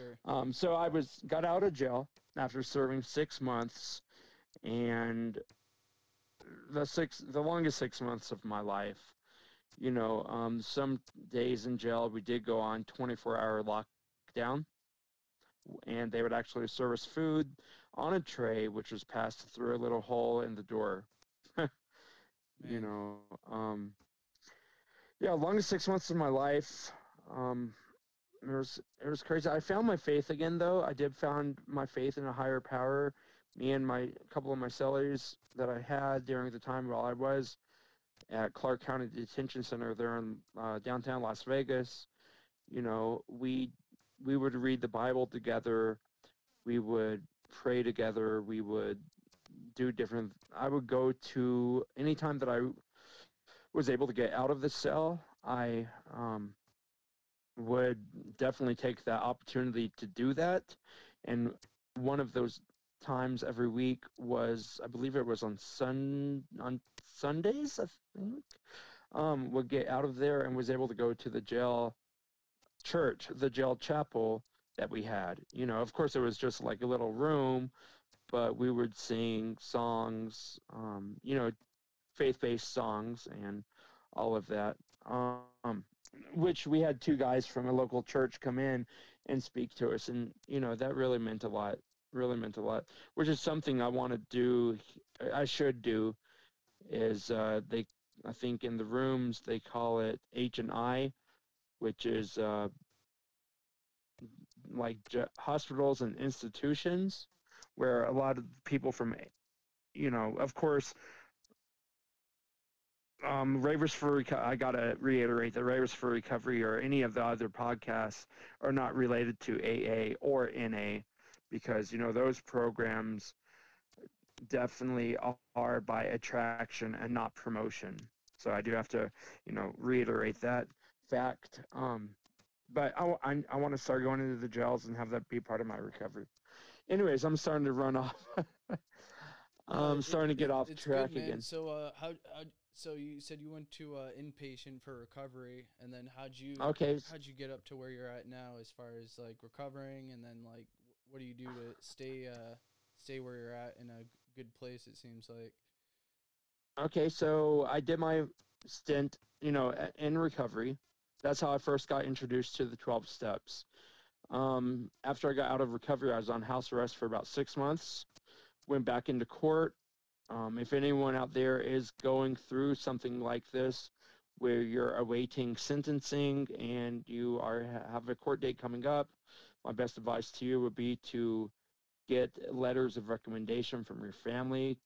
sure. Um, so I was got out of jail after serving six months, and the six the longest six months of my life. You know, um, some days in jail we did go on 24 hour lockdown, and they would actually serve us food on a tray, which was passed through a little hole in the door. you know, um, yeah, longest six months of my life. Um, it was it was crazy. I found my faith again, though. I did found my faith in a higher power. Me and my couple of my cellars that I had during the time while I was at Clark County Detention Center there in uh, downtown Las Vegas. You know, we we would read the Bible together. We would pray together. We would do different. I would go to anytime that I was able to get out of the cell. I um, would definitely take that opportunity to do that. And one of those times every week was, I believe it was on Sun on Sundays, I think. Um, would get out of there and was able to go to the jail church, the jail chapel that we had. You know, of course, it was just like a little room, but we would sing songs, um, you know, faith-based songs and all of that. Um, which we had two guys from a local church come in and speak to us, and you know that really meant a lot. Really meant a lot. Which is something I want to do. I should do. Is uh, they? I think in the rooms they call it H and I, which is uh, like j- hospitals and institutions where a lot of people from, you know, of course, um, Ravers for Reco- I gotta reiterate that Ravers for Recovery or any of the other podcasts are not related to AA or NA because you know those programs definitely are by attraction and not promotion. So I do have to, you know, reiterate that fact. Um, but I, I, I want to start going into the jails and have that be part of my recovery. Anyways, I'm starting to run off. I'm starting to get off track good, again. So, uh, how, how? So you said you went to uh, inpatient for recovery, and then how'd you? Okay. How'd you get up to where you're at now, as far as like recovering, and then like, what do you do to stay, uh, stay where you're at in a good place? It seems like. Okay, so I did my stint, you know, in recovery. That's how I first got introduced to the 12 steps. Um, after I got out of recovery, I was on house arrest for about six months, went back into court. Um, if anyone out there is going through something like this, where you're awaiting sentencing and you are have a court date coming up, my best advice to you would be to get letters of recommendation from your family.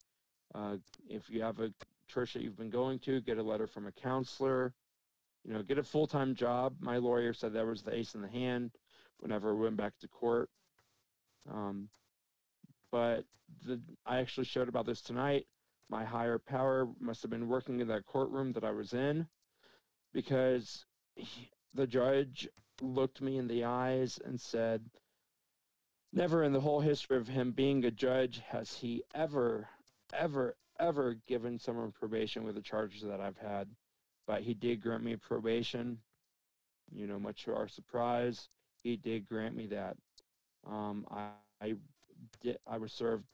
Uh, if you have a church that you've been going to, get a letter from a counselor. You know, get a full time job. My lawyer said that was the ace in the hand whenever we went back to court. Um, but the, I actually showed about this tonight. My higher power must have been working in that courtroom that I was in because he, the judge looked me in the eyes and said, Never in the whole history of him being a judge has he ever, ever, ever given someone probation with the charges that I've had. But he did grant me probation. You know, much to our surprise, he did grant me that. Um, I, I did. I was served.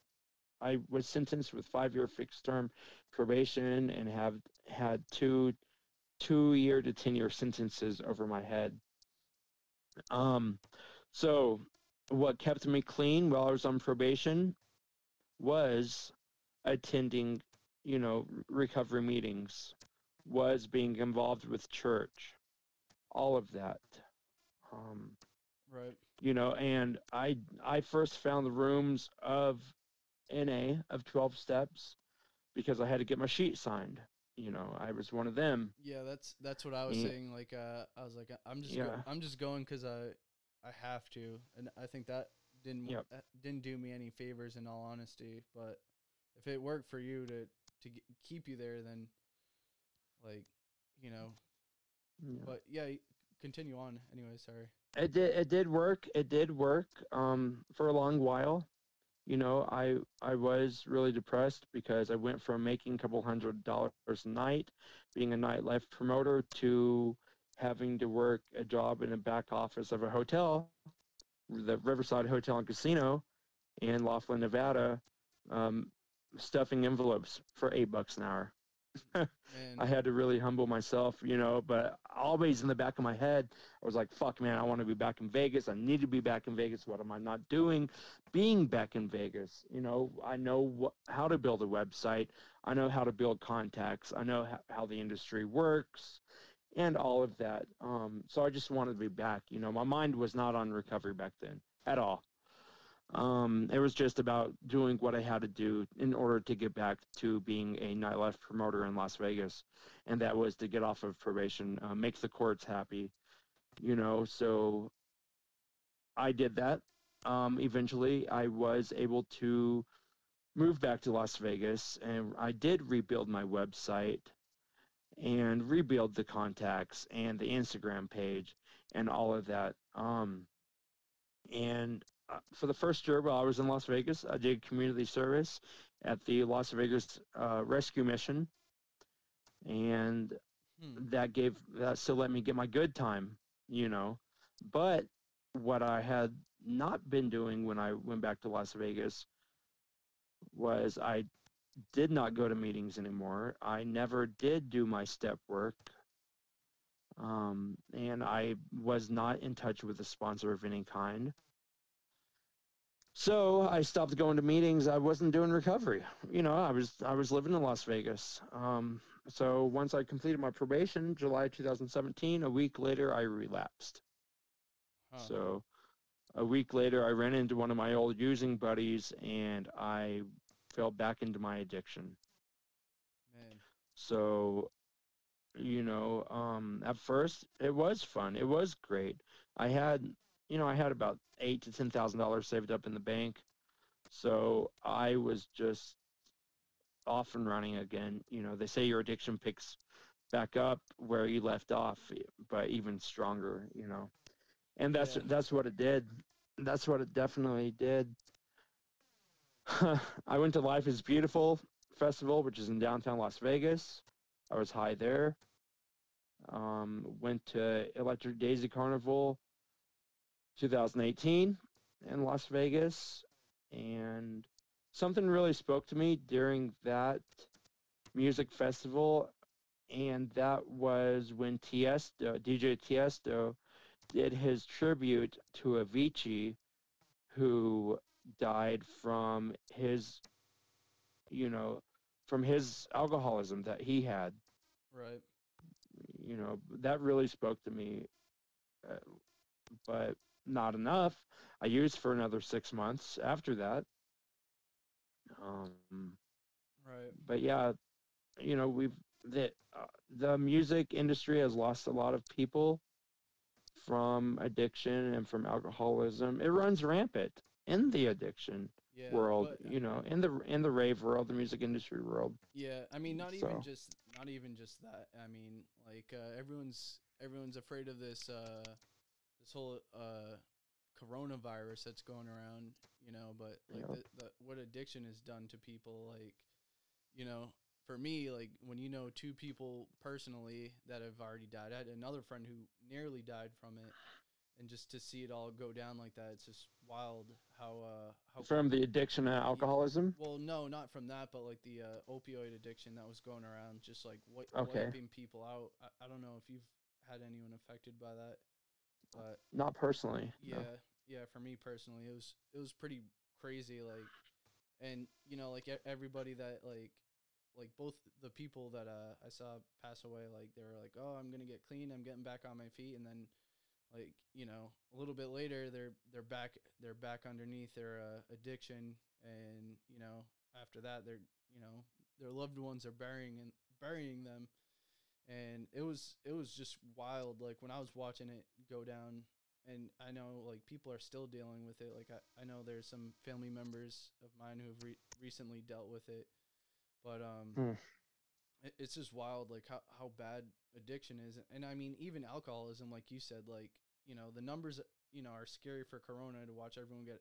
I was sentenced with five-year fixed-term probation and have had two two-year to ten-year sentences over my head. Um, so what kept me clean while I was on probation was attending, you know, recovery meetings, was being involved with church, all of that. Um, Right. You know, and I I first found the rooms of NA of 12 steps because I had to get my sheet signed. You know, I was one of them. Yeah, that's that's what I was Yeah. saying. Like, uh, I was like, I'm just, Yeah. go- I'm just going because I, I have to, and I think that didn't Yep. that didn't do me any favors in all honesty. But if it worked for you to to g- keep you there, then, like, you know. Yeah. But yeah, continue on. Anyway, sorry. It did it did work. It did work um for a long while. You know, I I was really depressed because I went from making a couple hundred dollars a night, being a nightlife promoter, to having to work a job in a back office of a hotel, the Riverside Hotel and Casino in Laughlin, Nevada, um, stuffing envelopes for eight bucks an hour. I had to really humble myself, you know, but always in the back of my head, I was like, fuck, man, I want to be back in Vegas. I need to be back in Vegas. What am I not doing being back in Vegas? You know, I know wh- how to build a website, I know how to build contacts, I know how the industry works. And all of that. Um, so I just wanted to be back. You know, my mind was not on recovery back then at all. Um, it was just about doing what I had to do in order to get back to being a nightlife promoter in Las Vegas, and that was to get off of probation, uh, make the courts happy, you know. So I did that. Um, eventually, I was able to move back to Las Vegas, and I did rebuild my website and rebuild the contacts and the Instagram page and all of that. Um, and for the first year while I was in Las Vegas, I did community service at the Las Vegas uh, Rescue Mission, and hmm, that gave that still let me get my good time, you know. But what I had not been doing when I went back to Las Vegas was I did not go to meetings anymore. I never did do my step work. Um, and I was not in touch with a sponsor of any kind. So I stopped going to meetings. I wasn't doing recovery. You know, I was I was living in Las Vegas. Um, so once I completed my probation, July 2017, a week later I relapsed. huh. So a week later I ran into one of my old using buddies and I fell back into my addiction. man, So, you know, um, at first it was fun. It was great. I had, you know, I had about eight to ten thousand dollars saved up in the bank. So I was just off and running again. You know, they say your addiction picks back up where you left off, but even stronger. You know, and that's Yeah. that's what it did. That's what it definitely did. I went to Life is Beautiful Festival, which is in downtown Las Vegas. I was high there. Um, went to Electric Daisy Carnival 2018 in Las Vegas. And something really spoke to me during that music festival. And that was when Tiesto, DJ Tiesto, did his tribute to Avicii, who died from his, you know, from his alcoholism that he had. right. You know, that really spoke to me, uh, but not enough. I used for another six months after that. Um, Right. but yeah, you know, we've the uh, the music industry has lost a lot of people from addiction and from alcoholism. It runs rampant in the addiction Yeah. world, but, you know, in the in the rave world, the music industry world. Yeah, I mean, not even just not even just that. I mean, like uh, everyone's everyone's afraid of this uh, this whole uh, coronavirus that's going around, you know. But like the, the what addiction has done to people, like you know, for me, like when you know two people personally that have already died. I had another friend who nearly died from it, and just to see it all go down like that, it's just wild how uh how From the addiction and alcoholism. well, no, not from that, but like the uh, opioid addiction that was going around, just like wi- Okay. wiping people out. I, I don't know if you've had anyone affected by that, but Not personally. yeah, no. yeah. For me personally, it was it was pretty crazy. Like, and you know, like everybody that like like both the people that uh, I saw pass away, like they were like, "Oh, I'm gonna get clean. I'm getting back on my feet," and then like you know a little bit later they're they're back they're back underneath their uh, addiction and you know after that they're you know their loved ones are burying and burying them and it was it was just wild like when i was watching it go down and i know like people are still dealing with it like i, I know there's some family members of mine who have re- recently dealt with it but um Hmm. it, it's just wild like how, how bad addiction is and i mean even alcoholism like you said like you know the numbers you know are scary for corona to watch everyone get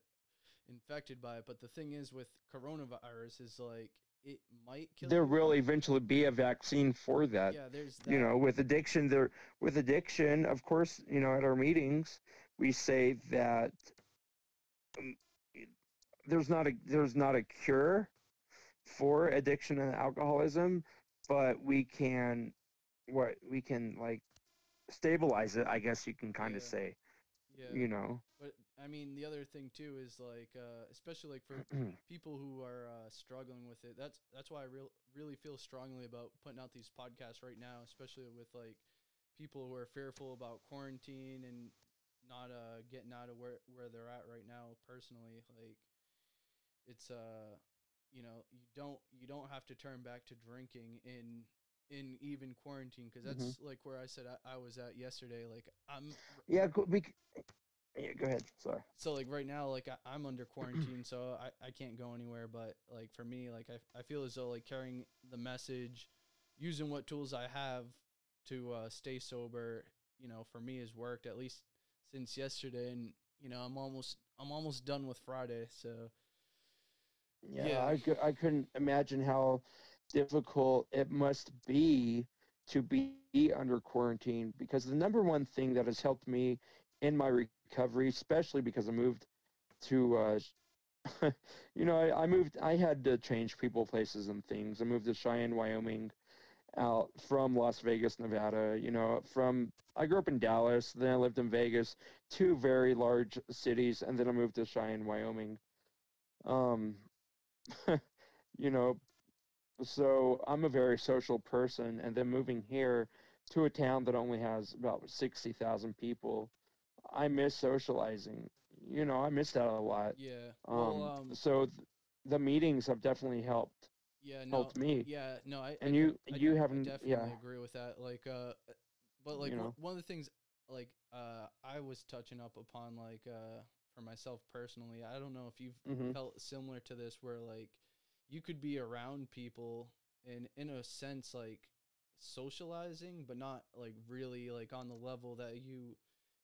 infected by it but the thing is with coronavirus is like it might kill There you. will eventually be a vaccine for that. yeah there's that. you know with addiction there with addiction of course you know at our meetings we say that um, there's not a there's not a cure for addiction and alcoholism, but we can what we can like stabilize it. I guess you can kind of Yeah. say, Yeah. you know. But I mean, the other thing too is like, uh, especially like for people who are uh, struggling with it. That's that's why I real really feel strongly about putting out these podcasts right now, especially with like people who are fearful about quarantine and not uh getting out of where where they're at right now. Personally, like it's uh you know you don't you don't have to turn back to drinking in in even quarantine because that's like where I said I, I was at yesterday. Like I'm Yeah, go, we, c- yeah, go ahead. Sorry. so like right now like I, i'm under quarantine so I, I can't go anywhere but like for me like I, I feel as though like carrying the message using what tools i have to uh, stay sober you know for me has worked at least since yesterday and you know i'm almost i'm almost done with friday so Yeah, Yeah. I, I couldn't imagine how difficult it must be to be under quarantine because the number one thing that has helped me in my recovery, especially because I moved to, uh, you know, I, I moved, I had to change people, places, and things. I moved to Cheyenne, Wyoming, out from Las Vegas, Nevada. You know, from I grew up in Dallas, then I lived in Vegas, two very large cities, and then I moved to Cheyenne, Wyoming. Um, you know, so I'm a very social person, and then moving here to a town that only has about 60,000 people, I miss socializing. You know, I miss that a lot. yeah Um, well um so th- the meetings have definitely helped yeah no helped me. yeah no i And I you- I you I haven't- definitely yeah. agree with that like uh but like You one, know. one of the things like uh i was touching up upon like uh for myself personally i don't know if you've hmm felt similar to this where like you could be around people and in a sense like socializing but not like really like on the level that you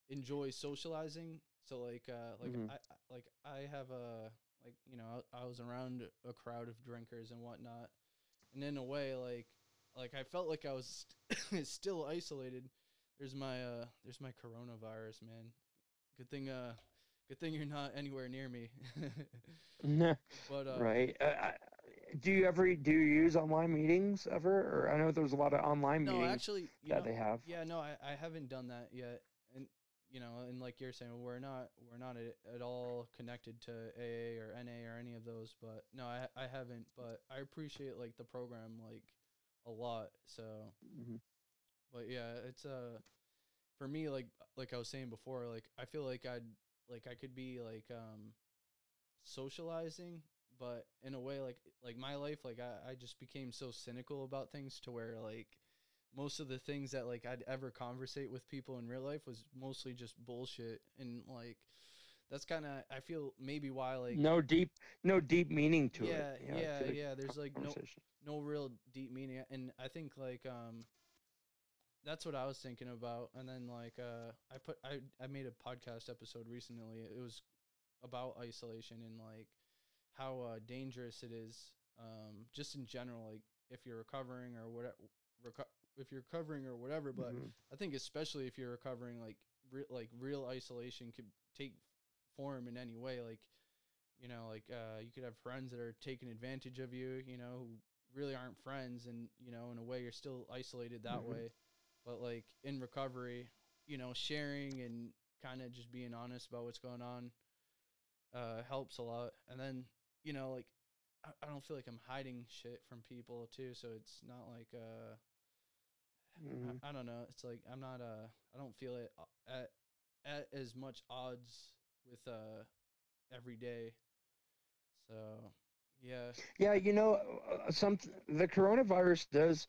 enjoy socializing so like uh like Mhm. I, I like i have a like you know I, I was around a crowd of drinkers and whatnot and in a way like like i felt like i was st- still isolated there's my uh there's my coronavirus man good thing uh good thing you're not anywhere near me but uh right. Uh, do you ever do you use online meetings ever? Or I know there's a lot of online no meetings actually that know, they have. yeah no I, I haven't done that yet you know and like you're saying we're not we're not at, at all connected to aa or na or any of those but no i i haven't but i appreciate like the program like a lot so Mhm. but yeah it's uh for me like like i was saying before like i feel like i'd like i could be like um socializing but in a way like like my life like i, I just became so cynical about things to where like most of the things that like i'd ever conversate with people in real life was mostly just bullshit. And like that's kind of i feel maybe why like no deep no deep meaning to yeah it. yeah yeah, yeah there's like no no real deep meaning. And i think like um that's what i was thinking about. And then like uh i put i i made a podcast episode recently. It was about isolation and like how uh dangerous it is um just in general like if you're recovering or whatever if you're recovering or whatever but Mhm. I think especially if you're recovering, like re- like real isolation could take form in any way. Like, you know, like uh, you could have friends that are taking advantage of you. You know, who really aren't friends, and you know, in a way, you're still isolated that Mhm. way. But like in recovery, you know, sharing and kind of just being honest about what's going on uh, helps a lot. And then you know, like I, I don't feel like I'm hiding shit from people too. So it's not like uh Mhm. I, I don't know. It's like I'm not uh I don't feel it uh, at at as much odds with uh every day. So yeah, Yeah, you know, uh, some the coronavirus does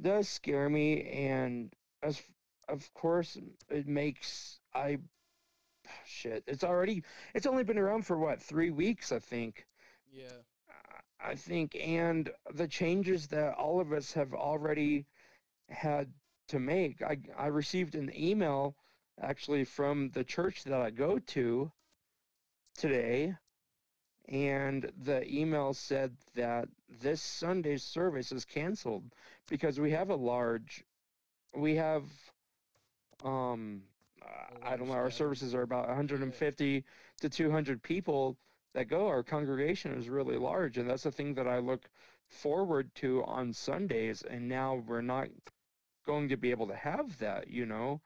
does scare me, and as of course it makes I shit. It's already it's only been around for what three weeks, I think. yeah, I think, and the changes that all of us have already had to make. I I received an email actually from the church that I go to today, and the email said that this Sunday's service is canceled because we have a large, we have, um, I don't know. Our services are about 150 to 200 people that go. Our congregation is really large, and that's the thing that I look forward to on Sundays. And now we're not going to be able to have that. You know,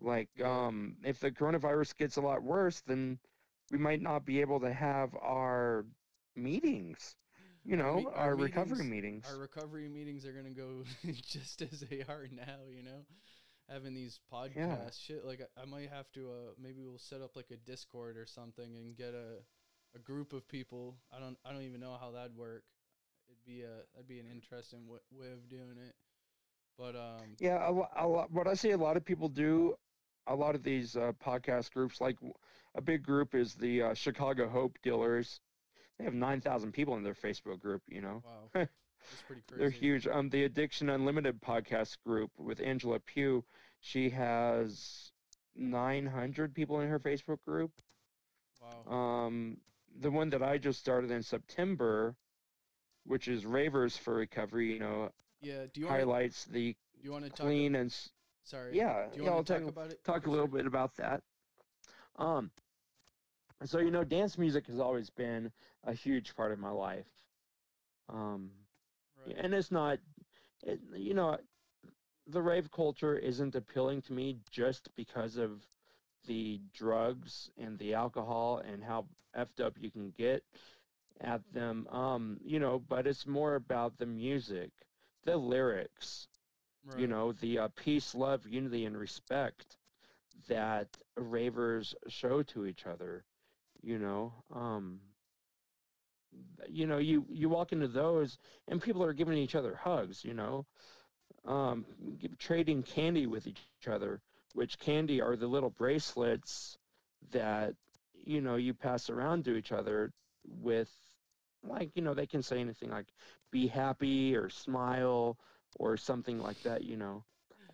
like um, if the coronavirus gets a lot worse, then we might not be able to have our meetings. You Our know, me- our, our recovery meetings- meetings. Our recovery meetings are gonna go just as they are now. You know, having these podcasts, yeah. shit. Like I, I might have to. Uh, maybe we'll set up like a Discord or something and get a a group of people. I don't. I don't even know how that'd work. It'd be a. That'd be an interesting w- way of doing it. But um. Yeah, a, lo- a lot. What I see a lot of people do, a lot of these uh, podcast groups, like a big group is the uh, Chicago Hope Dealers. They have nine thousand people in their Facebook group. You know, Wow. That's pretty crazy. they're huge. Um, the Addiction Unlimited podcast group with Angela Pugh, she has nine hundred people in her Facebook group. Wow. Um, the one that I just started in September, which is Ravers for Recovery, you know, yeah. Do you want? highlights the Do you want to talk? clean and Sorry. yeah, Do you yeah, want to talk, talk about it? talk a little bit about that. Um, so you know, dance music has always been a huge part of my life. Um, Right. and it's not, it, you know, the rave culture isn't appealing to me just because of the drugs and the alcohol and how effed up you can get at them. Um, you know, but it's more about the music, the lyrics, you know the uh, peace love unity and respect that ravers show to each other you know um you know you you walk into those and people are giving each other hugs you know um trading candy with each other which candy are the little bracelets that you know you pass around to each other with like you know they can say anything like be happy or smile or something like that you know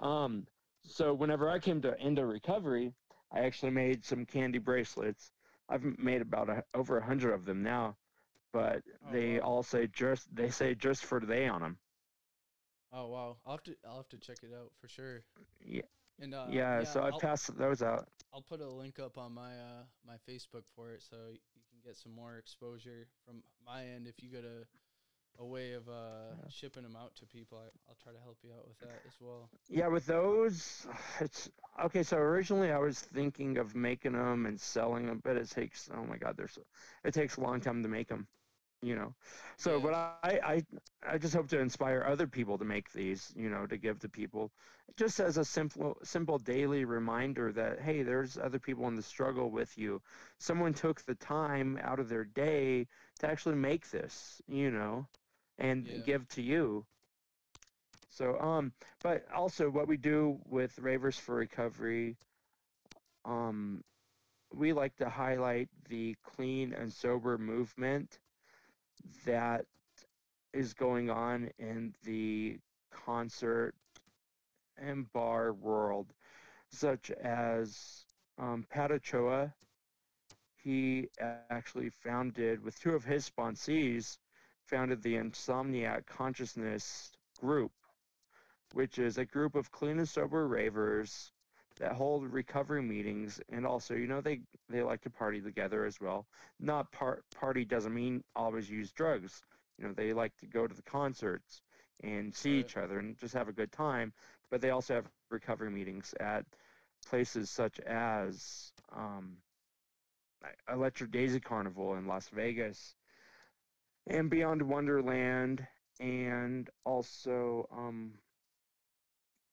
um so whenever i came to into recovery i actually made some candy bracelets i've made about a, over a hundred of them now but Oh, they wow. all say just they say just for today on them Oh wow. I'll have to. I'll have to check it out for sure. Yeah. And uh, yeah, so i passed those out I'll put a link up on my uh my Facebook for it so you get some more exposure from my end if you get a a way of uh Yeah. shipping them out to people. I, I'll try to help you out with that as well. Yeah, with those, it's okay. So originally, I was thinking of making them and selling them, but it takes oh my god, there's it takes a long time to make them, you know. So, but I, I I just hope to inspire other people to make these, you know, to give to people, just as a simple simple daily reminder that hey, there's other people in the struggle with you. Someone took the time out of their day to actually make this, you know, and Yeah. give to you. So um but also what we do with Ravers for Recovery, um, we like to highlight the clean and sober movement that is going on in the concert and bar world, such as um, Pat. He actually founded, with two of his sponsees, founded the Insomniac Consciousness Group which is a group of clean and sober ravers that hold recovery meetings and also you know they they like to party together as well not part party doesn't mean always use drugs you know they like to go to the concerts and see Right. each other and just have a good time but they also have recovery meetings at places such as um, electric daisy carnival in las vegas and beyond wonderland and also um,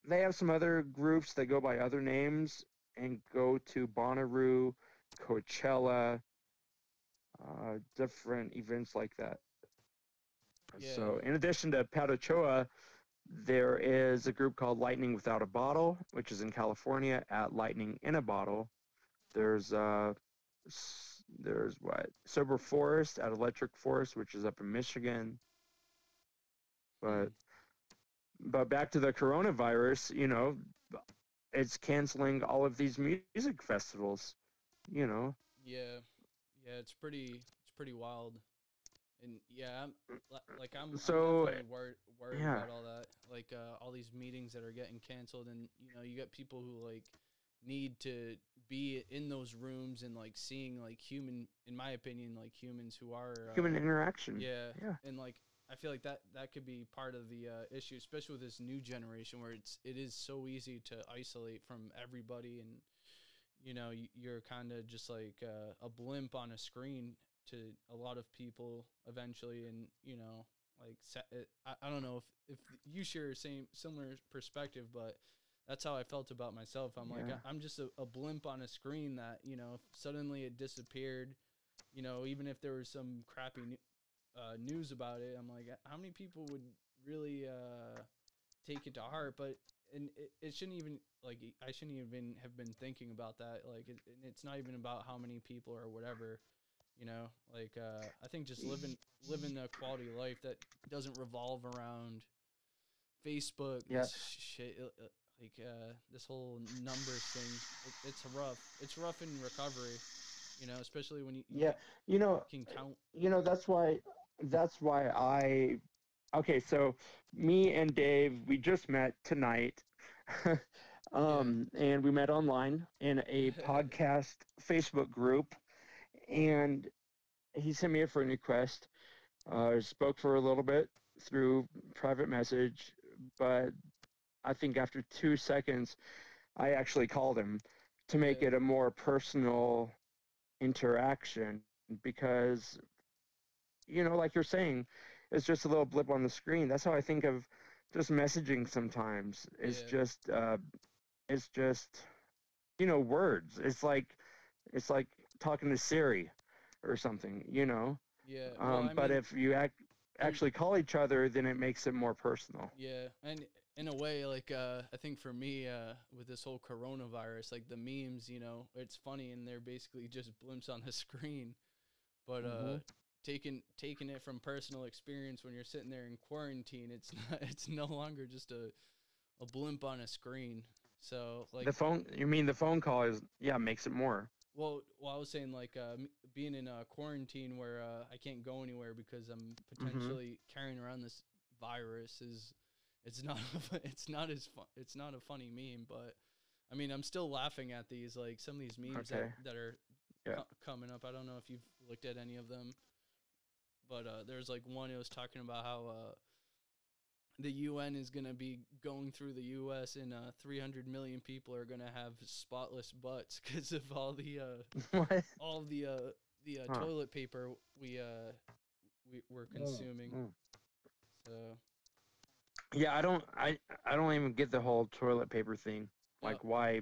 they have some other groups that go by other names and go to Bonnaroo, Coachella, uh, different events like that. So, in addition to patochoa there is a group called Lightning Without a Bottle, which is in California at Lightning in a Bottle. There's uh, there's what Sober Forest at Electric Forest, which is up in Michigan. But but back to the coronavirus, you know, it's canceling all of these music festivals. You know, Yeah, yeah, it's pretty, it's pretty wild, and yeah, I'm like I'm, So, I'm worried, worried yeah. about all that, like uh, all these meetings that are getting canceled, and you know, you got people who like need to be in those rooms and like seeing like human in my opinion like humans who are uh, Human interaction. yeah Yeah. and like i feel like that that could be part of the uh, issue especially with this new generation where it's it is so easy to isolate from everybody and you know you're kind of just like uh, a blimp on a screen to a lot of people eventually and you know like I, I don't know if if you share same similar perspective but that's how i felt about myself i'm like Yeah. I, i'm just a, a blimp on a screen that you know suddenly it disappeared you know even if there was some crappy new, uh, news about it. I'm like how many people would really uh, take it to heart? But and it, it shouldn't even like i shouldn't even have been thinking about that. Like it, and it's not even about how many people or whatever you know? Like uh, i think just living living a quality life that doesn't revolve around facebook Yeah. this shit uh, uh, like uh, this whole numbers thing it, it's rough. It's rough in recovery you know especially when you, Yeah. You know, can count you know that's why that's why I okay, so me and Dave we just met tonight. um and we met online in a podcast Facebook group and he sent me a friend request. Uh spoke for a little bit through private message, but I think after 2 seconds I actually called him to make Yeah. it a more personal interaction because you know like you're saying it's just a little blip on the screen. That's how i think of just messaging sometimes it's Yeah. just uh it's just you know words. It's like it's like talking to siri or something you know? Yeah. Um well, but mean, if you act actually call each other then it makes it more personal. Yeah, and in a way, like uh, I think for me, uh, with this whole coronavirus, like the memes, you know, it's funny and they're basically just blimps on the screen, but uh, Mhm. taking taking it from personal experience when you're sitting there in quarantine, it's not, it's no longer just a a blimp on a screen. So like, the phone you mean the phone call is yeah makes it more well, well, I was saying like uh, being in a quarantine where uh, I can't go anywhere because I'm potentially carrying around this virus is it's not a it's not as fun it's not a funny meme, but I mean I'm still laughing at these like some of these memes Okay. that, that are Yeah. co- coming up. I don't know if you've looked at any of them, but uh, there's like one it was talking about how uh, the UN is gonna be going through the U.S. and uh, 300 million people are gonna have spotless butts because of all the uh, all the uh, the uh, Huh. toilet paper we uh, we were consuming. mm. So yeah i don't i i don't even get the whole toilet paper thing Yeah. like why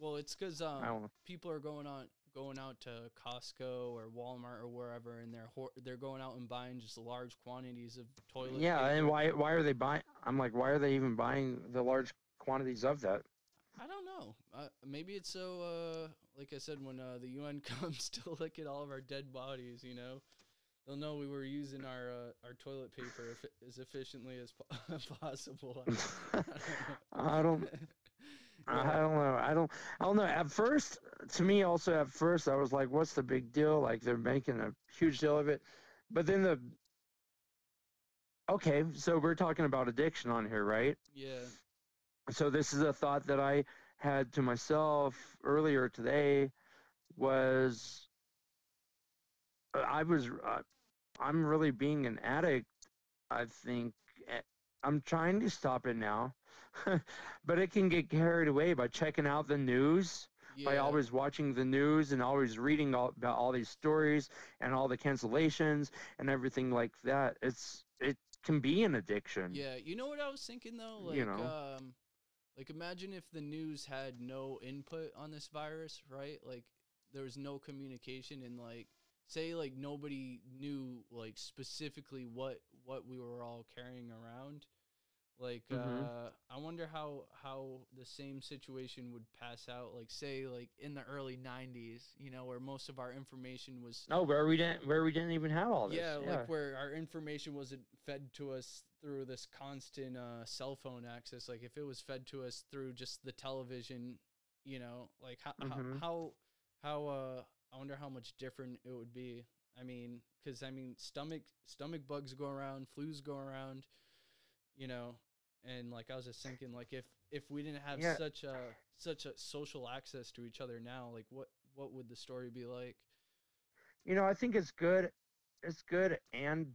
well, it's because um, i don't know people are going on going out to Costco or Walmart or wherever, and they're hor- they're going out and buying just large quantities of toilet. yeah paper. and why why are they buying i'm like why are they even buying the large quantities of that I don't know. Uh, maybe it's so. Uh, like I said, when uh, the UN comes to look at all of our dead bodies, you know, they'll know we were using our uh, our toilet paper eff- as efficiently as po- possible. i don't I don't know. I don't. I don't know. At first, to me, also at first, I was like, "What's the big deal?" Like they're making a huge deal of it, but then the. Okay, so we're talking about addiction on here, right? yeah, So this is a thought that I had to myself earlier today. Was I was uh, I'm really being an addict. I think I'm trying to stop it now, but it can get carried away by checking out the news yeah. by always watching the news and always reading all, about all these stories and all the cancellations and everything like that. It's it can be an addiction. Yeah, you know what I was thinking though, like You know. um like imagine if the news had no input on this virus, right? Like there was no communication and like say like nobody knew like specifically what what we were all carrying around. Like Mhm. uh I wonder how how the same situation would pass out like say like in the early 90s, you know, where most of our information was Oh, where we didn't where we didn't even have all this. yeah, like where our information wasn't fed to us through this constant uh, cell phone access. Like if it was fed to us through just the television, you know, like how Mhm. how how, how uh, I wonder how much different it would be. I mean, because I mean, stomach stomach bugs go around, flus go around. You know, and like I was just thinking, like if if we didn't have Yeah. such a such a social access to each other now, like what what would the story be like? you know, I think it's good. It's good and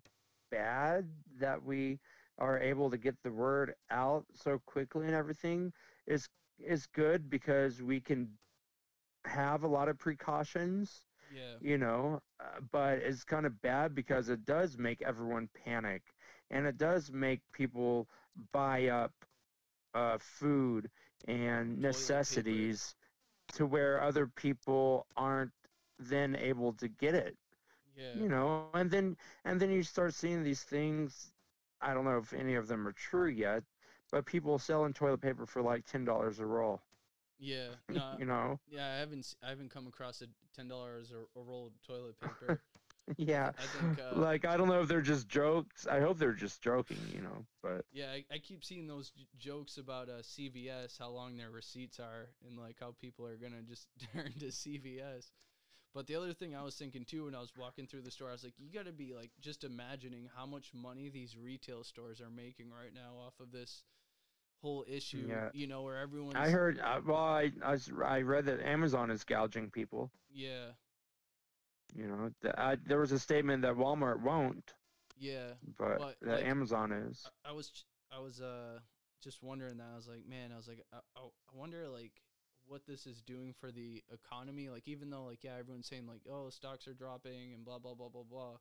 bad that we are able to get the word out so quickly and everything is is good because we can have a lot of precautions, Yeah, you know, uh, but it's kind of bad because it does make everyone panic and it does make people buy up uh, food and necessities to where other people aren't then able to get it yeah, you know and then and then you start seeing these things i don't know if any of them are true yet but people selling toilet paper for like ten dollars a roll yeah. No, you know yeah. I haven't I haven't come across a ten dollars a, a roll of toilet paper. yeah I think uh, like i don't know if they're just jokes i hope they're just joking you know but Yeah, I, I keep seeing those j- jokes about uh, CVS, how long their receipts are, and like how people are gonna just turn to CVS. But the other thing I was thinking too when I was walking through the store, I was like, you got to be like just imagining how much money these retail stores are making right now off of this whole issue. Yeah. You know, where everyone's i heard uh, well I read that amazon is gouging people yeah, you know th- I, there was a statement that walmart won't yeah. but, But, that like, amazon is I- I was I was uh just wondering that I was like, man, I was like, I, I I wonder like what this is doing for the economy. Like, even though like yeah, everyone's saying like, oh, stocks are dropping and blah blah blah blah blah,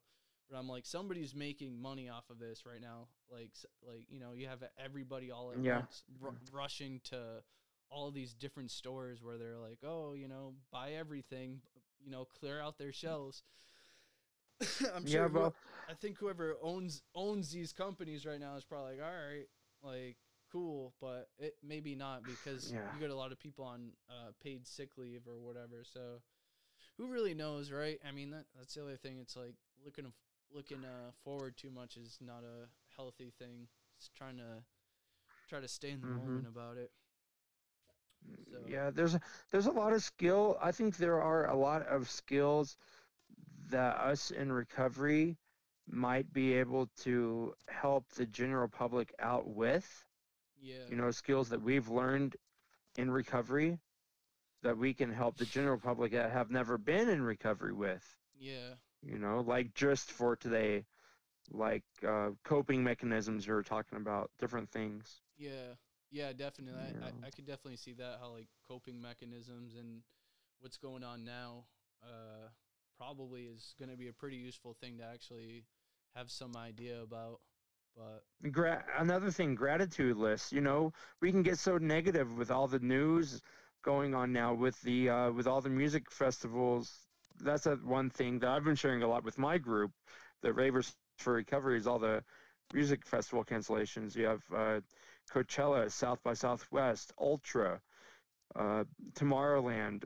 but I'm like, somebody's making money off of this right now. Like like you know, you have everybody all at Yeah. once ru- rushing to all these different stores where they're like, oh, you know, buy everything, you know, clear out their shelves. I'm yeah sure. who- I think whoever owns owns these companies right now is probably like, all right, like cool, but it maybe not because Yeah. you got a lot of people on uh, paid sick leave or whatever. So who really knows, right? I mean, that that's the other thing. It's like looking looking uh, forward too much is not a healthy thing. It's trying to try to stay in the Mhm. moment about it. So Yeah, there's a, there's a lot of skill. I think there are a lot of skills that us in recovery might be able to help the general public out with. yeah, You know, skills that we've learned in recovery that we can help the general public that have never been in recovery with. yeah, You know, like just for today, like uh, coping mechanisms you were talking about, different things. Yeah, yeah, definitely. I, Yeah. I, I could definitely see that how like coping mechanisms and what's going on now uh probably is going to be a pretty useful thing to actually have some idea about. But Gra- another thing, gratitude lists. You know, we can get so negative with all the news going on now with the uh, with all the music festivals. That's a one thing that I've been sharing a lot with my group, the Ravers for Recovery, is all the music festival cancellations. You have uh, Coachella, South by Southwest, Ultra, uh, Tomorrowland,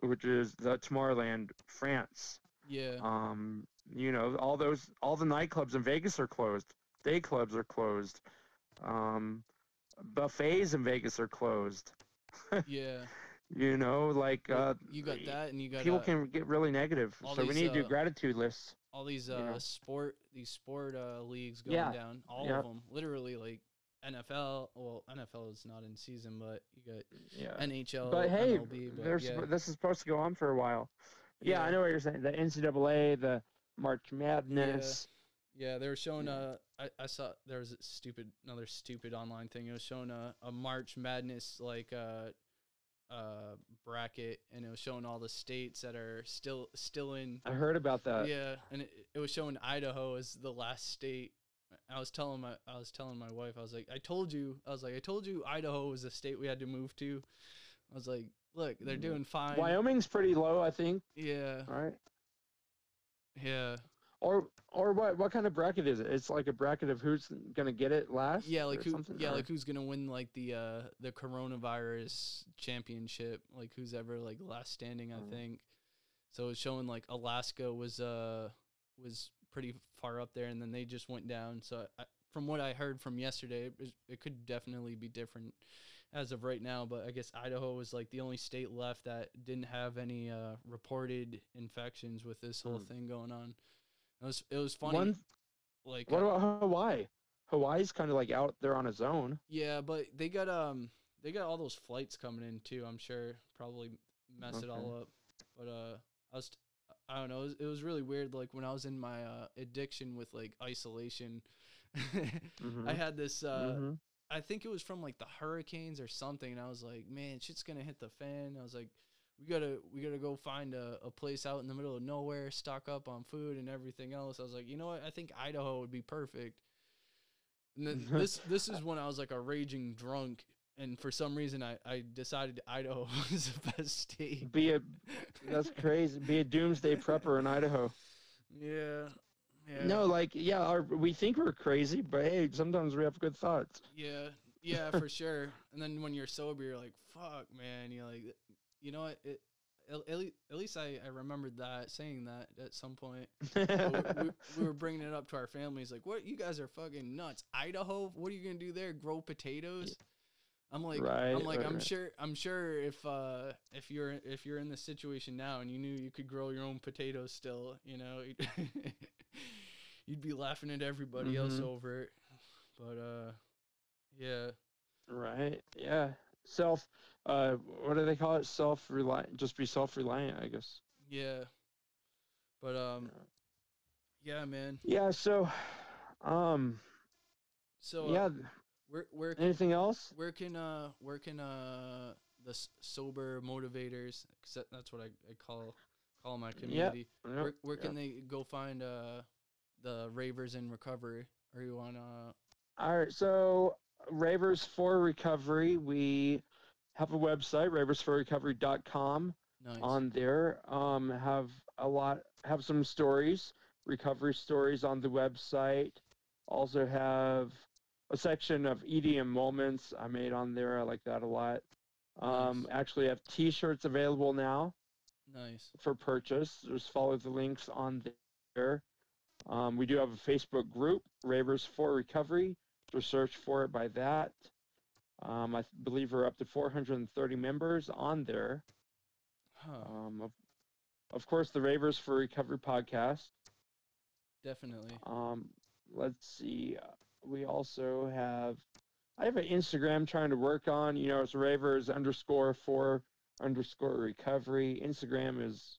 which is the Tomorrowland, France. yeah, Um, you know, all those, all the nightclubs in Vegas are closed. Day clubs are closed. Um, buffets in Vegas are closed. yeah. You know, like uh, you got that and you got people uh, can get really negative. So we need to do uh, gratitude lists. all these you uh know. sport these sport uh leagues going Yeah, down, all yeah. of them. Literally like NFL, well, NFL is not in season, but you got Yeah. NHL, but hey, MLB, but there's yeah. this is supposed to go on for a while. Yeah, I know what you're saying. The NCAA, the March Madness. Yeah, they were showing. Uh, I, I saw there was a stupid another stupid online thing. It was showing a, a March Madness like uh uh bracket, and it was showing all the states that are still still in. I heard about that. yeah, and it, it was showing Idaho as the last state. I was telling my I was telling my wife I was like I told you I was like I told you Idaho was the state we had to move to. I was like, look, they're Mm. doing fine. Wyoming's pretty low, I think. Yeah, Right. yeah. Or or what what kind of bracket is it? It's like a bracket of who's gonna get it last. Yeah, like who? Yeah, or- like who's gonna win like the uh the coronavirus championship? Like who's ever like last standing? I Mm. think. So it's showing like Alaska was uh was pretty far up there, and then they just went down. So I, from what I heard from yesterday, it, it could definitely be different as of right now. But I guess Idaho was like the only state left that didn't have any uh reported infections with this whole Mm. thing going on. It was it was funny. One, like what uh, about Hawaii? Hawaii's kind of like out there on its own. Yeah, but they got um they got all those flights coming in too. I'm sure probably mess it all up. But uh, I was I don't know. It was, it was really weird. Like when I was in my uh, addiction with like isolation, I Mhm. had this. Uh, Mhm. I think it was from like the hurricanes or something, and I was like, man, shit's gonna hit the fan. I was like. We gotta we gotta go find a, a place out in the middle of nowhere, stock up on food and everything else. I was like, you know what? I think Idaho would be perfect. And then this this is when I was like a raging drunk, and for some reason I, I decided Idaho was the best state. Be a that's crazy. Be a doomsday prepper in Idaho. Yeah, yeah, No, like yeah, our, we think we're crazy, but hey, sometimes we have good thoughts. yeah, yeah, for sure. And then when you're sober, you're like, fuck, man. You're like, you know what? It, at, at least, I, I remembered that saying that at some point. We, we, we were bringing it up to our families, like, "What? You guys are fucking nuts! Idaho? What are you gonna do there? Grow potatoes?" I'm like, Right, I'm like, right, I'm right. sure, I'm sure if uh if you're if you're in this situation now and you knew you could grow your own potatoes still, you know, you'd, be laughing at everybody else Mhm. over it. But uh, yeah, right? Yeah. Self. Uh, what do they call it? Self reliant. Just be self reliant, I guess. yeah. But um, yeah, man. Yeah. So, um, So uh, yeah. where where can Anything else? where can uh where can uh the sober motivators that's what I, I call call my community Yep, where, where yep. can they go find uh the ravers in recovery are you on uh All right, so Ravers for Recovery, we have a website, raversforrecovery.com. nice On there, um, have a lot, have some stories, recovery stories on the website. Also have a section of EDM moments I made on there. I like that a lot. Um, Nice. actually have T-shirts available now nice for purchase. Just follow the links on there. Um, we do have a Facebook group, Ravers for Recovery. Search for it by that. Um, I believe we're up to 430 members on there. huh Um, of, of course, the Ravers for Recovery podcast. definitely Um, let's see. uh, We also have. I have an Instagram trying to work on. You know, it's Ravers underscore for underscore recovery. Instagram is.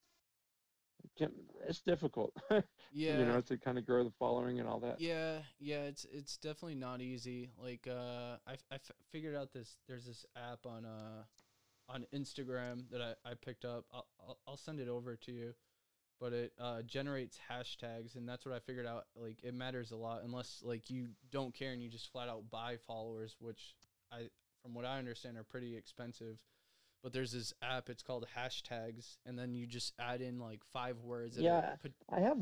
It's difficult. yeah you know, to kind of grow the following and all that. yeah yeah it's it's definitely not easy like uh I, I f- figured out this there's this app on uh on instagram that i, I picked up I'll, I'll, I'll send it over to you but it uh, generates hashtags and that's what i figured out like it matters a lot unless like you don't care and you just flat out buy followers which i from what i understand are pretty expensive but there's this app it's called hashtags and then you just add in like five words Yeah. put, I have.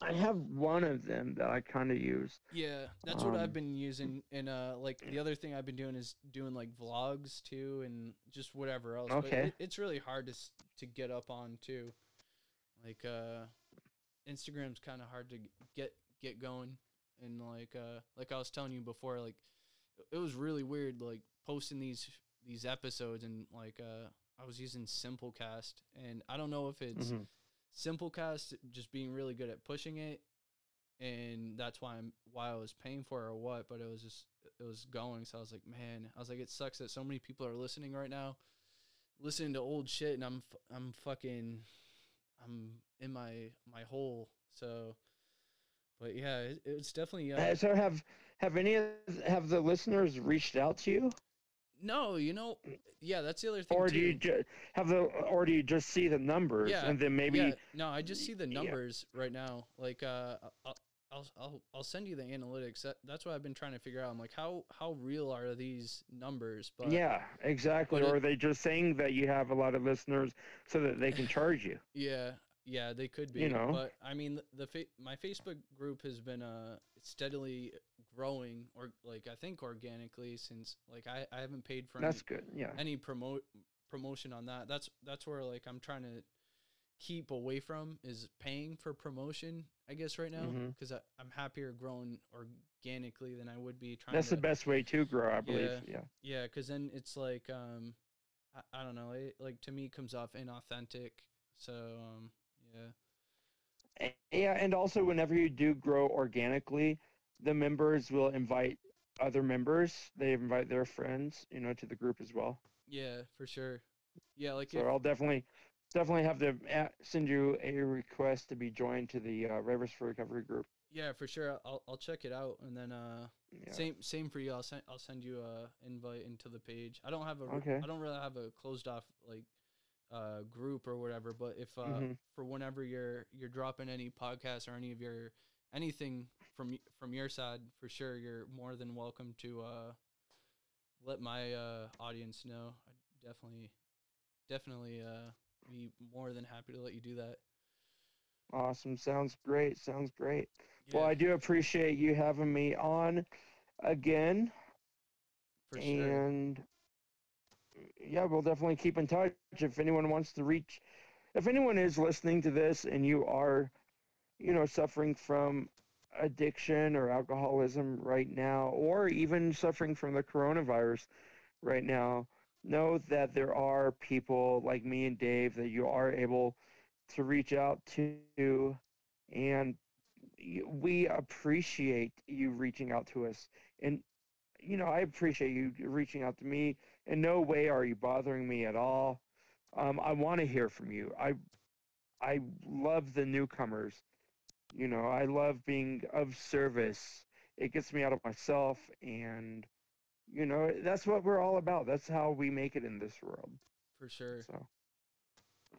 I have one of them that I kind of use. Yeah, that's what I've Um, been using. And uh, like the other thing I've been doing is doing like vlogs too, and just whatever else. But Okay. it, it's really hard to to get up on too. Like uh, Instagram's kind of hard to get get going, and like uh, like I was telling you before, like it was really weird like posting these these episodes and like uh, I was using Simplecast, and I don't know if it's Mhm. Simplecast just being really good at pushing it, and that's why I'm why I was paying for it or what. But it was just it was going, so I was like, man, I was like, it sucks that so many people are listening right now, listening to old shit, and I'm I'm fucking I'm in my my hole. So, but yeah, it, it's definitely uh, Uh, So have have any of have the listeners reached out to you, no, you know, yeah, that's the other thing or too. do you ju- have the or do you just see the numbers Yeah, and then maybe yeah, no, I just see the yeah. numbers right now. Like, uh, I'll, I'll, I'll, I'll send you the analytics. That, that's what I've been trying to figure out. I'm like, how, how real are these numbers? But yeah, exactly. but it- or are they just saying that you have a lot of listeners so that they can charge you? yeah, yeah, they could be. You know. but I mean, the, the fa- my Facebook group has been uh steadily growing, or like I think organically since like I, I haven't paid for That's any, good. Yeah. any promote promotion on that. That's that's where like I'm trying to keep away from is paying for promotion. I guess right now because I'm happier growing organically than I would be trying. That's to, the best way to grow, I believe. Yeah. Yeah. Yeah, because then it's like um, I, I don't know. It, like to me, it comes off inauthentic. So um, yeah, Yeah, and also whenever you do grow organically, the members will invite other members. They invite their friends, you know, to the group as well. Yeah, for sure. Yeah, like So if, I'll definitely definitely have to send you a request to be joined to the uh, Ravers for Recovery group. yeah, for sure. I'll I'll check it out and then uh Yeah. same same for you. I'll send I'll send you a invite into the page. I don't have a Okay. I don't really have a closed off like uh group or whatever, but if uh Mhm. for whenever you're you're dropping any podcasts or any of your anything from from your side, for sure you're more than welcome to uh let my uh audience know. I definitely definitely uh be more than happy to let you do that. Awesome. Sounds great. Sounds great. Yeah, Well, I do appreciate you having me on again. for sure. and yeah, we'll definitely keep in touch. If anyone wants to reach, if anyone is listening to this and you are, you know, suffering from addiction or alcoholism right now, or even suffering from the coronavirus right now, know that there are people like me and Dave that you are able to reach out to, and we appreciate you reaching out to us. And you know, I appreciate you reaching out to me. In no way are you bothering me at all. Um, I want to hear from you. I, I love the newcomers. You know, I love being of service. It gets me out of myself, and you know, that's what we're all about. That's how we make it in this world. For sure. So,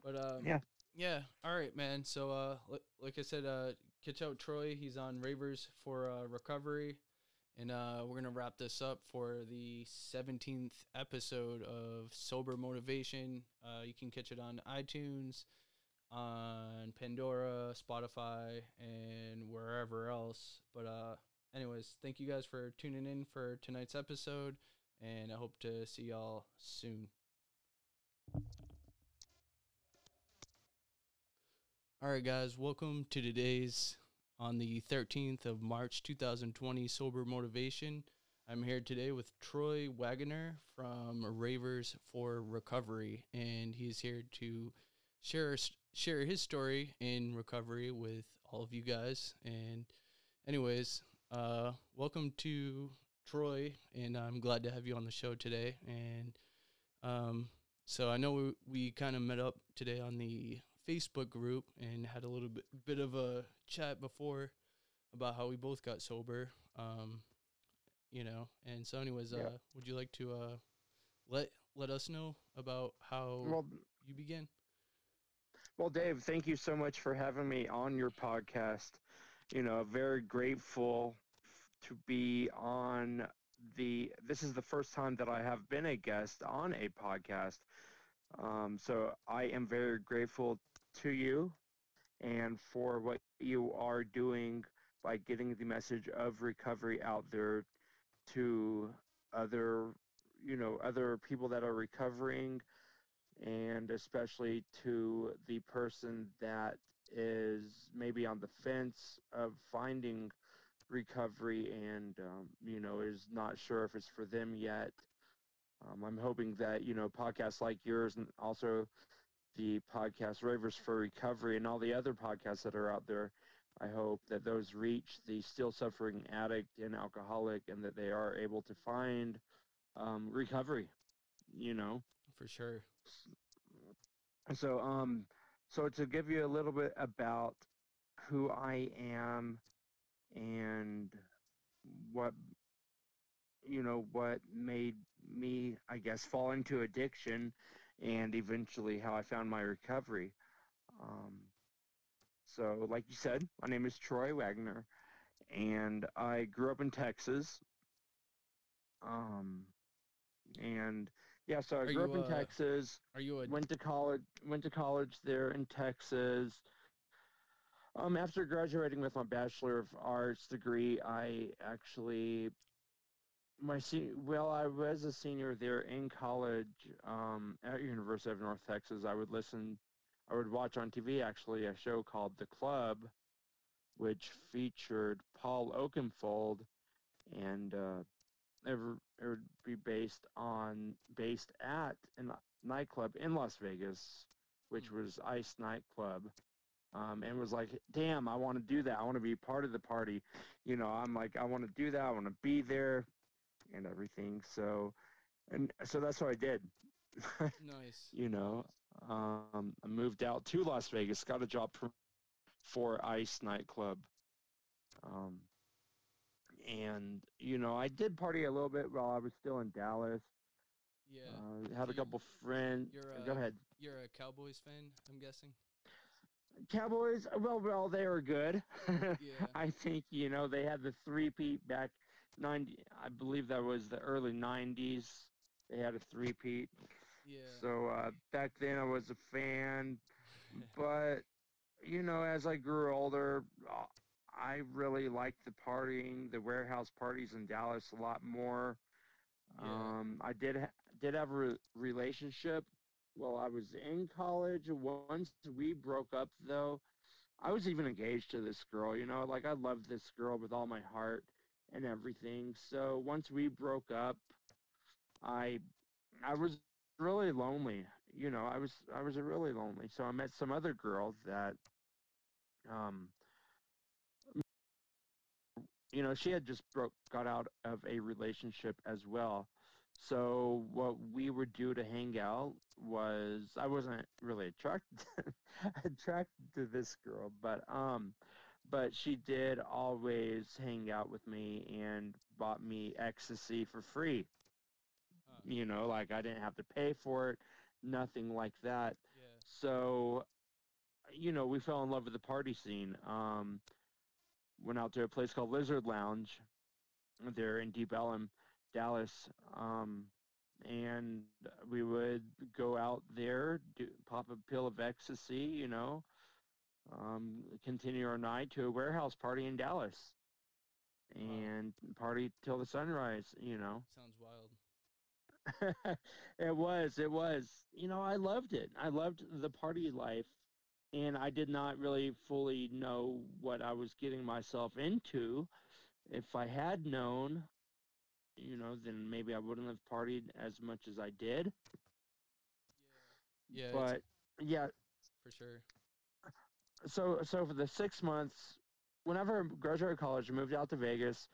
But um, Yeah. yeah. All right, man. So uh, li- like I said, uh, catch out Troy. He's on Ravers for uh, recovery, and uh, we're gonna wrap this up for the seventeenth episode of Sober Motivation. Uh, you can catch it on iTunes, on Pandora, Spotify, and wherever else. But uh, anyways, thank you guys for tuning in for tonight's episode, and I hope to see y'all soon. All right, guys, welcome to today's on the 13th of March 2020 Sober Motivation. I'm here today with Troy Wagoner from Ravers for Recovery, and he's here to share share his story in recovery with all of you guys. And, anyways, uh, welcome to Troy, and I'm glad to have you on the show today. And um, so I know we, we kind of met up today on the Facebook group and had a little bit bit of a chat before about how we both got sober. Um, you know, and so anyways, Yeah. uh, would you like to uh, let let us know about how well, you began? Well, Dave, thank you so much for having me on your podcast. You know, very grateful to be on the. This is the first time that I have been a guest on a podcast. Um, so I am very grateful to you and for what you are doing by getting the message of recovery out there to other, you know, other people that are recovering and especially to the person that is maybe on the fence of finding recovery and um, you know is not sure if it's for them yet um, i'm hoping that you know podcasts like yours and also the podcast ravers for recovery and all the other podcasts that are out there i hope that those reach the still suffering addict and alcoholic and that they are able to find um, recovery you know For sure. So, um, so to give you a little bit about who I am and what you know what made me, I guess, fall into addiction, and eventually how I found my recovery. Um, so, like you said, my name is Troy Wagner, and I grew up in Texas. Um, and yeah, so I Are grew up you, in uh, Texas Are you a went to college went to college there in Texas. Um, after graduating with my Bachelor of Arts degree, I actually my se- well, I was a senior there in college um, at University of North Texas. I would listen, I would watch on TV actually a show called The Club, which featured Paul Oakenfold, and uh, it, it would be based on based at a nightclub in Las Vegas, which Hmm. was Ice Nightclub. um, and was like, "Damn, I want to do that. I want to be part of the party." You know, I'm like, I want to do that. I want to be there, and everything. So, and so that's what I did. Nice. you know, um, I moved out to Las Vegas, got a job for, for Ice nightclub. Um, and you know, I did party a little bit while I was still in Dallas. Yeah. Uh, had So a couple friends. you're, Go uh, ahead. You're a Cowboys fan, I'm guessing. Cowboys. Well, well, they were good. Yeah. I think you know they had the three-peat back ninety. I believe that was the early '90s. They had a three-peat. Yeah. So uh, back then I was a fan, but you know, as I grew older, uh, I really liked the partying, the warehouse parties in Dallas a lot more. Yeah. Um, I did ha- did have a re- relationship while I was in college. Once we broke up, though, I was even engaged to this girl. You know, like I loved this girl with all my heart and everything. So once we broke up, I I was really lonely. You know, I was I was really lonely. So I met some other girl that um you know, she had just broke got out of a relationship as well. So what we would do to hang out was I wasn't really attracted attracted to this girl, but um but she did always hang out with me and bought me ecstasy for free. Huh. You know, like I didn't have to pay for it, nothing like that. Yeah. So, you know, we fell in love with the party scene. Um, went out to a place called Lizard Lounge there in Deep Ellum, Dallas. Um, and we would go out there, do, pop a pill of ecstasy, you know, um, continue our night to a warehouse party in Dallas and party till the sunrise, you know. Sounds wild. it was it was you know i loved it i loved the party life and i did not really fully know what i was getting myself into if i had known you know then maybe i wouldn't have partied as much as i did Yeah. Yeah. but yeah for sure. so so for the six months whenever I graduated college I moved out to vegas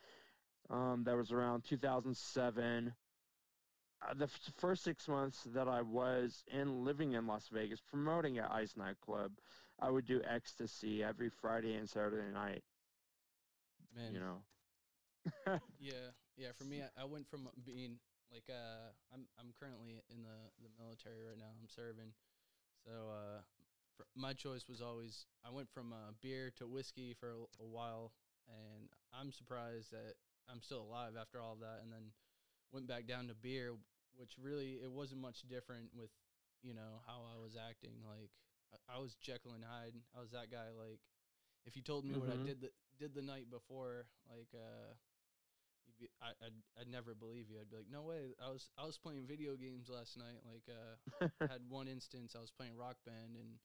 um, that was around 2007 uh, the f- first six months that i was in living in las vegas promoting at ice nightclub i would do ecstasy every friday and saturday night Man. you know Yeah, yeah. For me, I, I went from being like uh, I'm I'm currently in the the military right now. I'm serving, so uh, fr- my choice was always I went from uh, beer to whiskey for a, a while, and I'm surprised that I'm still alive after all of that, and then went back down to beer, which really it wasn't much different with you know how I was acting. Like I, I was Jekyll and Hyde. I was that guy. Like if you told me what I Mhm. did the did the night before, like uh you'd be I, I'd I'd never believe you. I'd be like, no way. I was I was playing video games last night. Like uh had one instance I was playing rock band and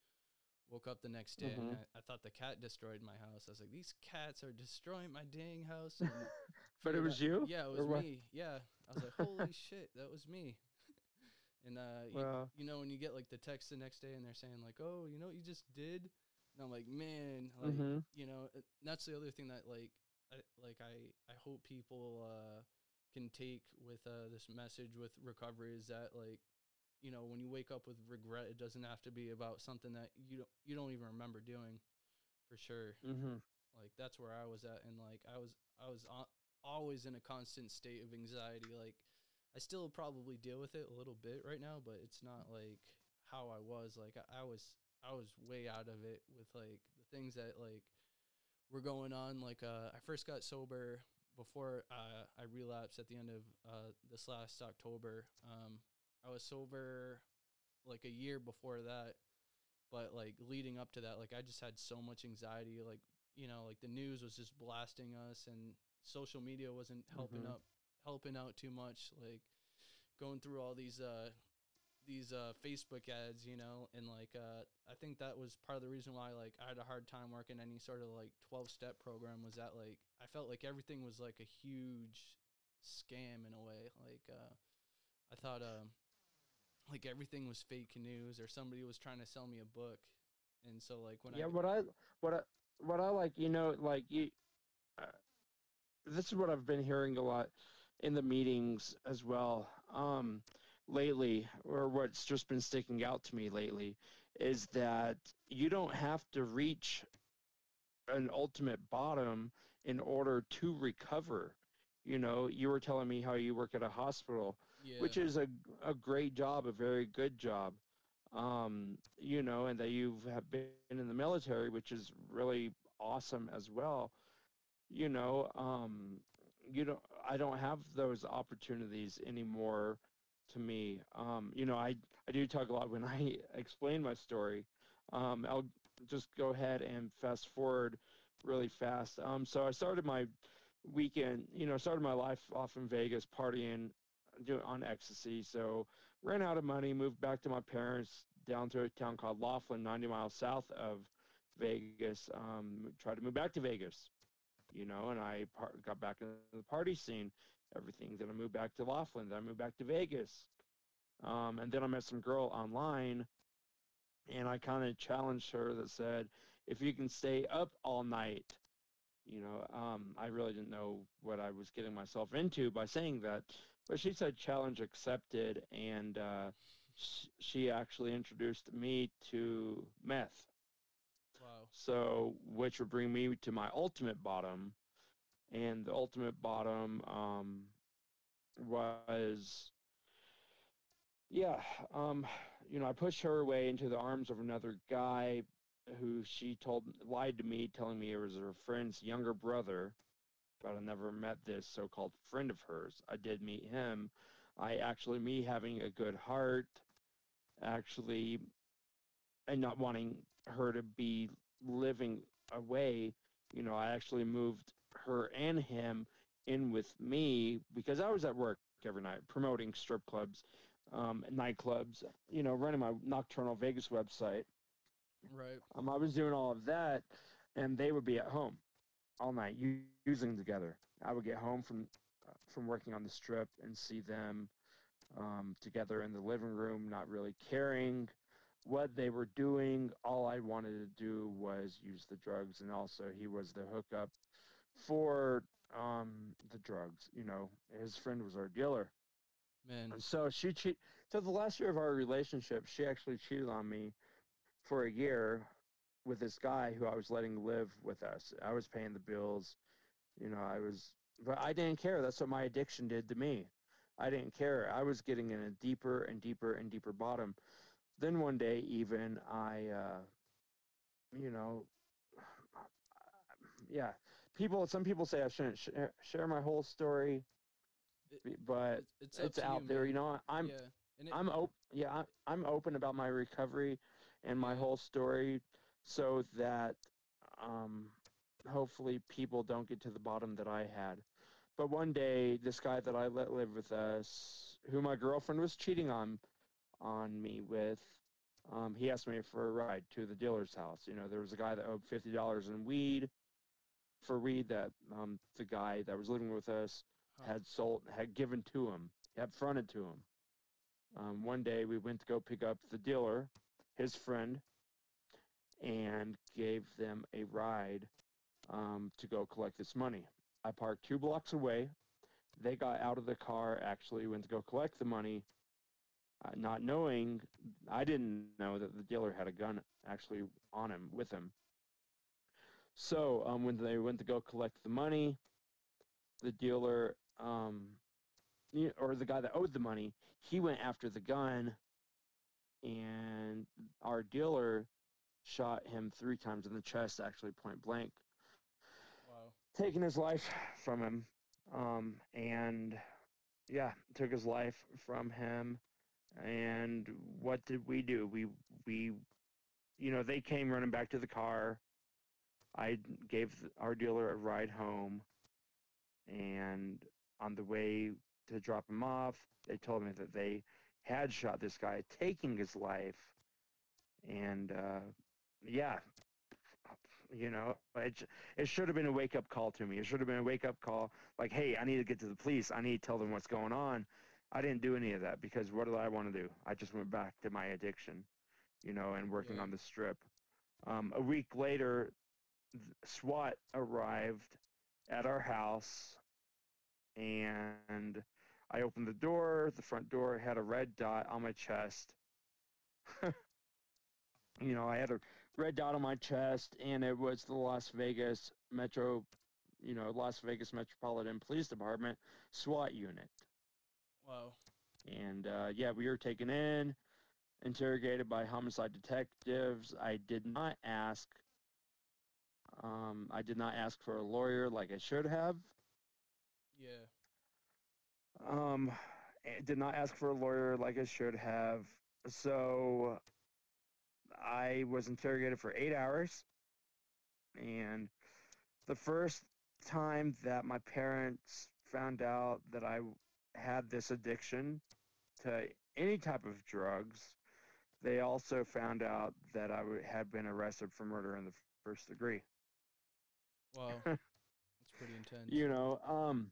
woke up the next day and Mhm. I, I thought the cat destroyed my house. I was like, these cats are destroying my dang house. And but it was you Yeah, it was what? me. Yeah. I was like, holy shit, that was me. And uh, you, Well- you know, when you get like the text the next day and they're saying like, "Oh, you know what you just did," and I'm like, "Man, like, Mhm. you know," that's the other thing that like, I, like I I hope people uh can take with uh this message with recovery is that like, you know, when you wake up with regret, it doesn't have to be about something that you don't you don't even remember doing, for sure mm-hmm. like that's where I was at, and like I was I was al- always in a constant state of anxiety. Like I still probably deal with it a little bit right now, but it's not like how I was. Like I, I was I was way out of it with like the things that like were going on. Like uh, I first got sober before uh, I relapsed at the end of uh, this last October. Um, I was sober like a year before that, but like leading up to that, like I just had so much anxiety. Like you know, like the news was just blasting us, and social media wasn't helping Mhm. up, helping out too much. Like going through all these uh these uh Facebook ads, you know, and like uh I think that was part of the reason why like I had a hard time working any sort of like 12 step program was that like I felt like everything was like a huge scam in a way. Like uh I thought um like everything was fake news or somebody was trying to sell me a book and so like when yeah, I what I what I what I like, you know, like you. Uh, this is what I've been hearing a lot in the meetings as well. Um, lately, or what's just been sticking out to me lately, is that you don't have to reach an ultimate bottom in order to recover. You know, you were telling me how you work at a hospital, yeah which is a, a great job, a very good job. Um, you know, and that you have been in the military, which is really awesome as well. You know, um, you don't, I don't have those opportunities anymore to me. Um, you know, I, I do talk a lot when I explain my story. Um, I'll just go ahead and fast forward really fast. Um, so I started my weekend, you know, started my life off in Vegas partying doing on ecstasy. So ran out of money, moved back to my parents down to a town called Laughlin, 90 miles south of Vegas. Um, tried to move back to Vegas, you know, and I par- got back into the party scene, everything. Then I moved back to Laughlin. Then I moved back to Vegas. Um, and then I met some girl online and I kind of challenged her that said, if you can stay up all night, you know, um, I really didn't know what I was getting myself into by saying that, but she said challenge accepted, and uh, sh- she actually introduced me to meth. So, which would bring me to my ultimate bottom, and the ultimate bottom um, was, yeah, um, you know, I pushed her away into the arms of another guy who she told lied to me, telling me it was her friend's younger brother, but I never met this so-called friend of hers. I did meet him. I actually, me having a good heart, actually, and not wanting her to be living away, you know, I actually moved her and him in with me because I was at work every night promoting strip clubs, um, nightclubs, you know, running my Nocturnal Vegas website. right Um, I was doing all of that, and they would be at home all night using together. I would get home from uh, from working on the strip and see them um, together in the living room, not really caring what they were doing. All I wanted to do was use the drugs, and also he was the hookup for um, the drugs. You know, his friend was our dealer. man And so she cheat. So the last year of our relationship, she actually cheated on me for a year with this guy who I was letting live with us. I was paying the bills, you know. I was, but I didn't care. That's what my addiction did to me. I didn't care. I was getting in a deeper and deeper and deeper bottom. Then one day, even I, uh, you know, yeah. People. Some people say I shouldn't share, share my whole story, but it's, up it's out you, there. man. You know, I'm yeah it, I'm open. Yeah, I'm, I'm open about my recovery and my whole story, so that um, hopefully people don't get to the bottom that I had. But one day, this guy that I let live with us, who my girlfriend was cheating on on me with, um, he asked me for a ride to the dealer's house. You know, there was a guy that owed fifty dollars in weed for weed that um, the guy that was living with us had sold had given to him, had fronted to him. Um, one day we went to go pick up the dealer, his friend, and gave them a ride um, to go collect this money. I parked two blocks away. They got out of the car, actually went to go collect the money, uh, not knowing, I didn't know that the dealer had a gun actually on him, with him. So um, when they went to go collect the money, the dealer, um, or the guy that owed the money, he went after the gun, and our dealer shot him three times in the chest, actually point blank, wow taking his life from him. Um, and yeah, took his life from him. And what did we do? We we, you know, they came running back to the car. I gave our dealer a ride home, and on the way to drop him off, they told me that they had shot this guy, taking his life. And uh, yeah, you know, it, it should have been a wake up call to me. It should have been a wake up call, like, hey, I need to get to the police. I need to tell them what's going on. I didn't do any of that because what did I want to do? I just went back to my addiction, you know, and working Yeah. on the strip. Um, a week later, SWAT arrived at our house, and I opened the door. The front door had a red dot on my chest. you know, I had a red dot on my chest, and it was the Las Vegas Metro, you know, Las Vegas Metropolitan Police Department SWAT unit. Wow. And uh, yeah, we were taken in, interrogated by homicide detectives. I did not ask. Um, I did not ask for a lawyer like I should have. Yeah. Um, I did not ask for a lawyer like I should have. So I was interrogated for eight hours. And the first time that my parents found out that I had this addiction to any type of drugs, they also found out that I w- had been arrested for murder in the first degree. Wow. That's pretty intense. You know, um,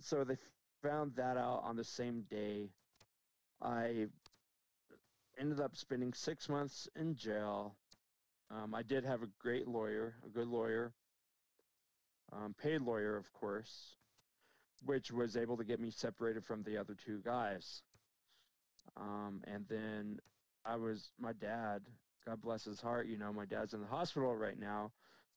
so they found that out on the same day. I ended up spending six months in jail. Um, I did have a great lawyer, a good lawyer, um, paid lawyer, of course, which was able to get me separated from the other two guys. Um, and then I was my dad. God bless his heart. You know, my dad's in the hospital right now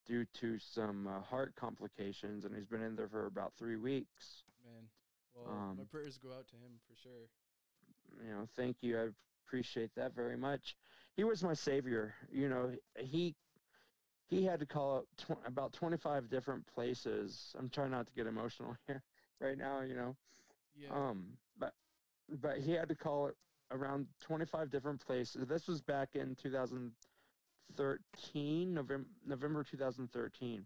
due to some uh, heart complications, and he's been in there for about three weeks. Man. Well, my Um, prayers go out to him for sure. You know, thank you. I appreciate that very much. He was my savior. You know, he he had to call up tw- about 25 different places. I'm trying not to get emotional here right now. You know, Yeah. um, but but he had to call it around 25 different places. This was back in 2013, November November 2013.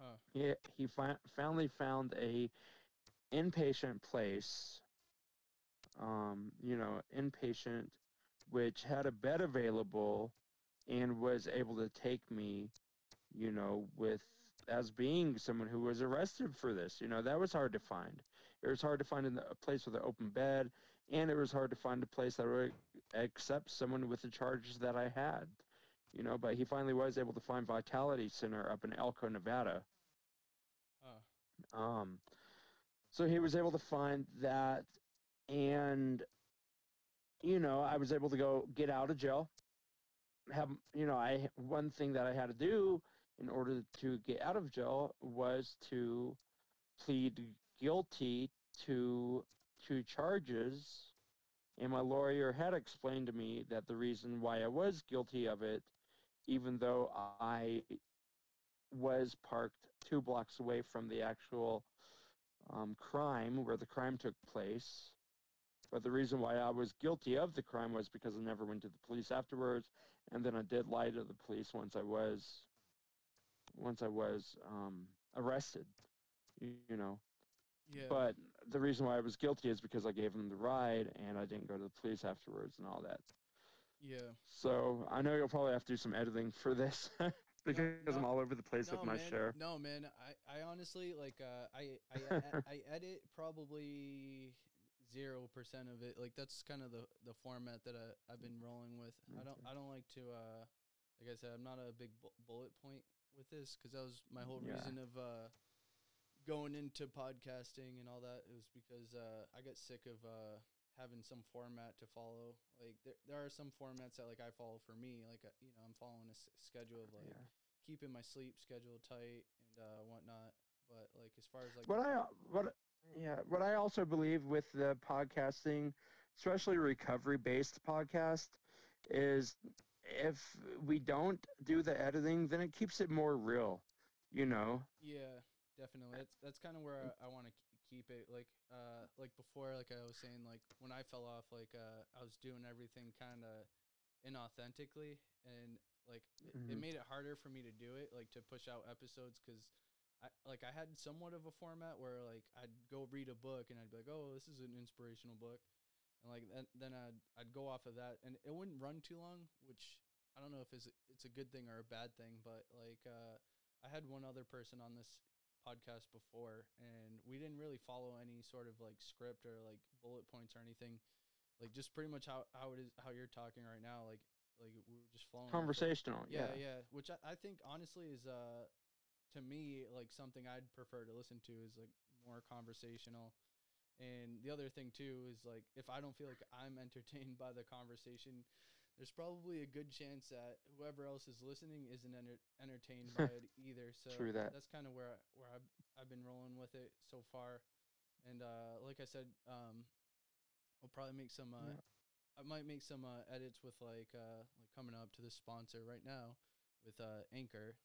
huh. He he fi- finally found a inpatient place. Um, you know, inpatient, which had a bed available, and was able to take me. You know, with as being someone who was arrested for this. You know, that was hard to find. It was hard to find in the, a place with an open bed, and it was hard to find a place that would accept someone with the charges that I had. You know, but he finally was able to find Vitality Center up in Elko, Nevada. Huh. Um, so he was able to find that, and you know, I was able to go get out of jail. Have you know, I one thing that I had to do in order to get out of jail was to plead guilty to two charges. And my lawyer had explained to me that the reason why I was guilty of it, even though I was parked two blocks away from the actual um, crime where the crime took place. But the reason why I was guilty of the crime was because I never went to the police afterwards, and then I did lie to the police once I was once I was um, arrested. You, you know, Yeah. but the reason why I was guilty is because I gave them the ride and I didn't go to the police afterwards and all that. yeah. So I know you'll probably have to do some editing for this because I'm all over the place no, with my man. share. No, man. I, I honestly like uh I edit probably zero percent of it. Like that's kind of the the format that I I've been rolling with. I don't I don't like to uh like I said I'm not a big bu- bullet point with this because that was my whole Yeah. reason of uh going into podcasting and all that. It was because uh I got sick of uh having some format to follow. Like there there are some formats that like I follow for me. Like uh, you know I'm following a s- schedule of like Yeah. keeping my sleep schedule tight and uh, whatnot. But like as far as like What I what yeah what I also believe with the podcasting, especially recovery based podcast, is if we don't do the editing, then it keeps it more real. You know. yeah, definitely. That's that's kind of where I, I want to keep it. Like uh like before, like I was saying, like when I fell off, like uh I was doing everything kind of inauthentically, and like it, it made it harder for me to do it, like to push out episodes because. I, like I had somewhat of a format where like I'd go read a book and I'd be like, oh, this is an inspirational book, and like then then I'd I'd go off of that, and it wouldn't run too long, which I don't know if it's it's a good thing or a bad thing, but like uh, I had one other person on this podcast before, and we didn't really follow any sort of like script or like bullet points or anything, like just pretty much how how it is how you're talking right now. Like like we were just flowing. Conversational. Yeah, Yeah. yeah. Which I, I think honestly is uh to me like something I'd prefer to listen to is like more conversational. And the other thing too is like if I don't feel like I'm entertained by the conversation, there's probably a good chance that whoever else is listening isn't enter- entertained by it either. So True that. that's kind of where I, where I've I've been rolling with it so far. And uh like I said, um I'll probably make some uh Yeah. I might make some uh, edits with like uh like coming up to the sponsor right now with uh Anchor.